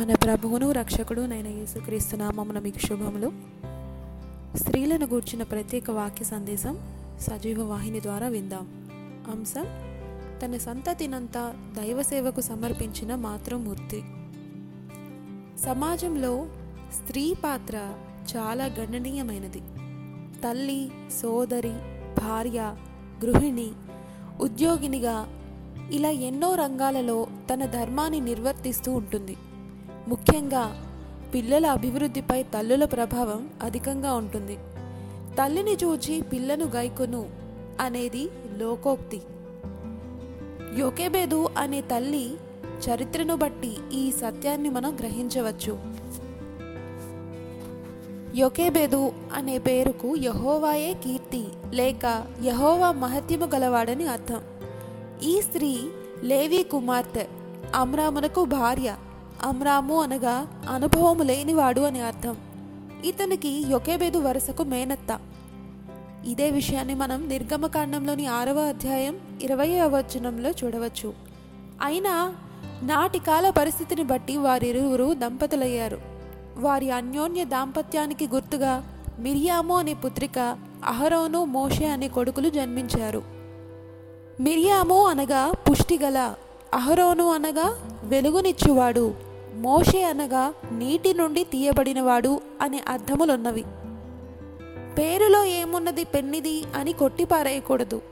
మన ప్రభువును రక్షకుడు నైన యేసుక్రీస్తు నామమున మీకు శుభములు. స్త్రీలను గూర్చిన ప్రత్యేక వాక్య సందేశం సజీవ వాహిని ద్వారా విందాం. అంశం తన సంతతినంతా దైవ సేవకు సమర్పించిన మాతృమూర్తి. సమాజంలో స్త్రీ పాత్ర చాలా గణనీయమైనది. తల్లి సోదరి భార్య గృహిణి ఉద్యోగినిగా ఇలా ఎన్నో రంగాలలో తన ధర్మాన్ని నిర్వర్తిస్తూ ఉంటుంది. ముఖ్యంగా పిల్లల అభివృద్ధిపై తల్లుల ప్రభావం అధికంగా ఉంటుంది. తల్లిని చూచి పిల్లను గైకొను అనేది లోకోక్తి. యోకేబేదు అనే తల్లి చరిత్రను బట్టి ఈ సత్యాన్ని మనం గ్రహించవచ్చు. యొకేబెదు అనే పేరుకు యహోవాయే కీర్తి లేక యహోవా మహత్యము గలవాడని అర్థం. ఈ స్త్రీ లేవి కుమార్తె అమ్రామునకు భార్య అమ్రాము అనగా అనుభవము లేనివాడు అని అర్థం. ఇతనికి యొకేబేదు వరుసకు మేనత్త. ఇదే విషయాన్ని మనం నిర్గమకాండంలోని ఆరవ అధ్యాయం ఇరవై వచనంలో చూడవచ్చు. అయినా నాటి కాల పరిస్థితిని బట్టి వారిరువురు దంపతులయ్యారు. వారి అన్యోన్య దాంపత్యానికి గుర్తుగా మిరియాము అనే పుత్రిక అహరోను మోషే అనే కొడుకులు జన్మించారు. మిరియాము అనగా పుష్టిగల అహరోను అనగా వెలుగునిచ్చువాడు మోషే అనగా నీటి నుండి తీయబడినవాడు అనే అర్థములున్నవి. పేరులో ఏమున్నది పెన్నిది అని కొట్టిపారేయకూడదు.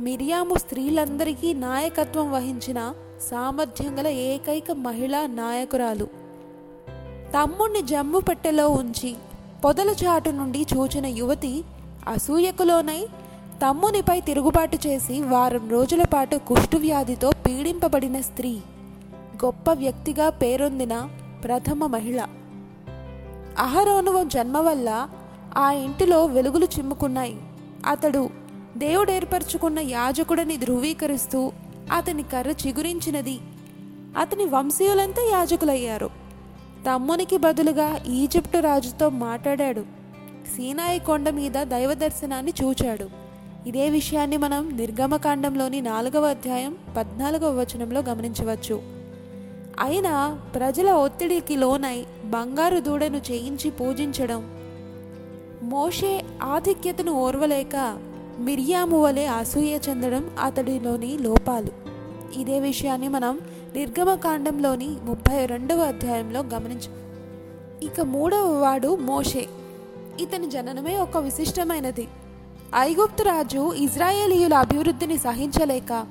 మిరియాము స్త్రీలందరికీ నాయకత్వం వహించిన సామర్థ్యం గల ఏకైక మహిళా నాయకురాలు. తమ్ముణ్ణి జమ్ము పెట్టెలో ఉంచి పొదల చాటు నుండి చూచిన యువతి అసూయకులోనై తమ్మునిపై తిరుగుబాటు చేసి వారం రోజుల పాటు కుష్ఠువ్యాధితో పీడింపబడిన స్త్రీ. గొప్ప వ్యక్తిగా పేరొందిన ప్రథమ మహిళ. అహరోనువ జన్మ వల్ల ఆ ఇంటిలో వెలుగులు చిమ్ముకున్నాయి. అతడు దేవుడు ఏర్పరచుకున్న యాజకుడని ధృవీకరిస్తూ అతని కర్ర చిగురించినది. అతని వంశీయులంతా యాజకులయ్యారు. తమ్మునికి బదులుగా ఈజిప్టు రాజుతో మాట్లాడాడు. సీనాయి కొండ మీద దైవ దర్శనాన్ని చూచాడు. ఇదే విషయాన్ని మనం నిర్గమకాండంలోని నాలుగవ అధ్యాయం పద్నాలుగవ వచనంలో గమనించవచ్చు. అయినా ప్రజల ఒత్తిడికి లోనై బంగారు దూడను చేయించి పూజించడం. మోషే ఆధిక్యతను ఓర్వలేక మిరియాము వలె అసూయ చెందడం అతడిలోని లోపాలు. ఇదే విషయాన్ని మనం నిర్గమకాండంలోని ముప్పై రెండవ అధ్యాయంలో గమనించ. ఇక మూడవ వాడు మోషే. ఇతని జననమే ఒక విశిష్టమైనది. ఐగుప్తు రాజు ఇజ్రాయేలీయుల అభివృద్ధిని సహించలేక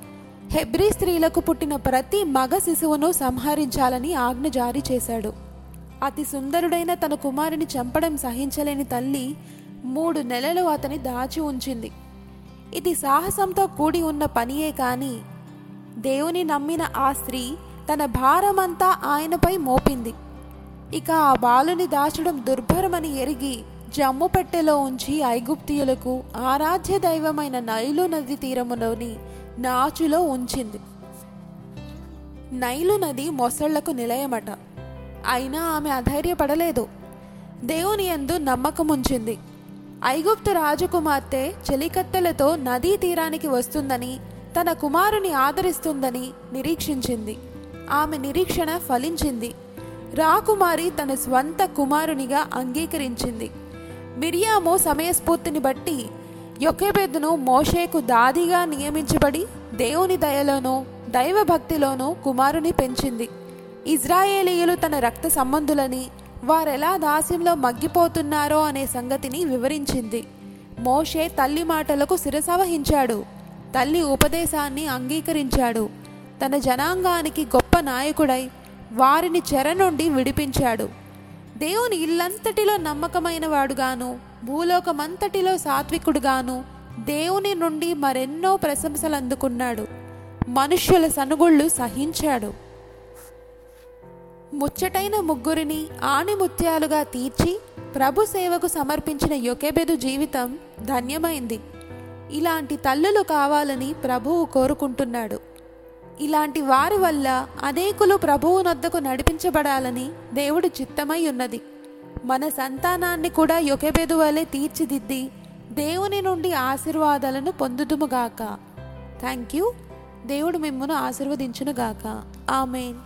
హెబ్రీ స్త్రీలకు పుట్టిన ప్రతి మగ శిశువును సంహరించాలని ఆజ్ఞ జారీ చేశాడు. అతి సుందరుడైన తన కుమారుని చంపడం సహించలేని తల్లి మూడు నెలలు అతని దాచి ఉంచింది. ఇది సాహసంతో కూడి ఉన్న పనియే కాని దేవుని నమ్మిన ఆ స్త్రీ తన భారమంతా ఆయనపై మోపింది. ఇక ఆ బాలుని దాచడం దుర్భరమని ఎరిగి జమ్ము పెట్టెలో ఉంచి ఐగుప్తియులకు ఆరాధ్య దైవమైన నైలు నది తీరములోని నాచులో ఉంచింది. నైలు నది మొసళ్ళకు నిలయమట. అయినా ఆమె అధైర్యపడలేదు. దేవుని యందు నమ్మకం ఉంచింది ఐగుప్తు రాజకుమార్తె చెలికత్తెలతో నదీ తీరానికి వస్తుందని తన కుమారుని ఆదరిస్తుందని నిరీక్షించింది. ఆమె నిరీక్షణ ఫలించింది. రాకుమారి తన స్వంత కుమారునిగా అంగీకరించింది. మిరియాము సమయస్ఫూర్తిని బట్టి యొకెబెద్దును మోషేకు దాదిగా నియమించబడి దేవుని దయలోనూ దైవభక్తిలోనూ కుమారుని పెంచింది. ఇజ్రాయేలీయులు తన రక్త సంబంధులని వారెలా దాస్యంలో మగ్గిపోతున్నారో అనే సంగతిని వివరించింది. మోషే తల్లి మాటలకు శిరసవహించాడు. తల్లి ఉపదేశాన్ని అంగీకరించాడు. తన జనాంగానికి గొప్ప నాయకుడై వారిని చెర నుండి విడిపించాడు. దేవుని ఇల్లంతటిలో నమ్మకమైన వాడుగాను భూలోకమంతటిలో సాత్వికుడుగాను దేవుని నుండి మరెన్నో ప్రశంసలు అందుకున్నాడు. మనుష్యుల సనుగుళ్ళు సహించాడు. ముచ్చటైన ముగ్గురిని ఆణిముత్యాలుగా తీర్చి ప్రభు సేవకు సమర్పించిన యొకెబెదు జీవితం ధన్యమైంది. ఇలాంటి తల్లులు కావాలని ప్రభువు కోరుకుంటున్నాడు. ఇలాంటి వారి వల్ల అనేకులు ప్రభువు నొద్దకు నడిపించబడాలని దేవుడు చిత్తమై ఉన్నది. మన సంతానాన్ని కూడా యొకెబెదు వలె తీర్చిదిద్ది దేవుని నుండి ఆశీర్వాదాలను పొందుదుముగాక థ్యాంక్ యూ దేవుడు మిమ్మను ఆశీర్వదించునుగాక ఆమెన్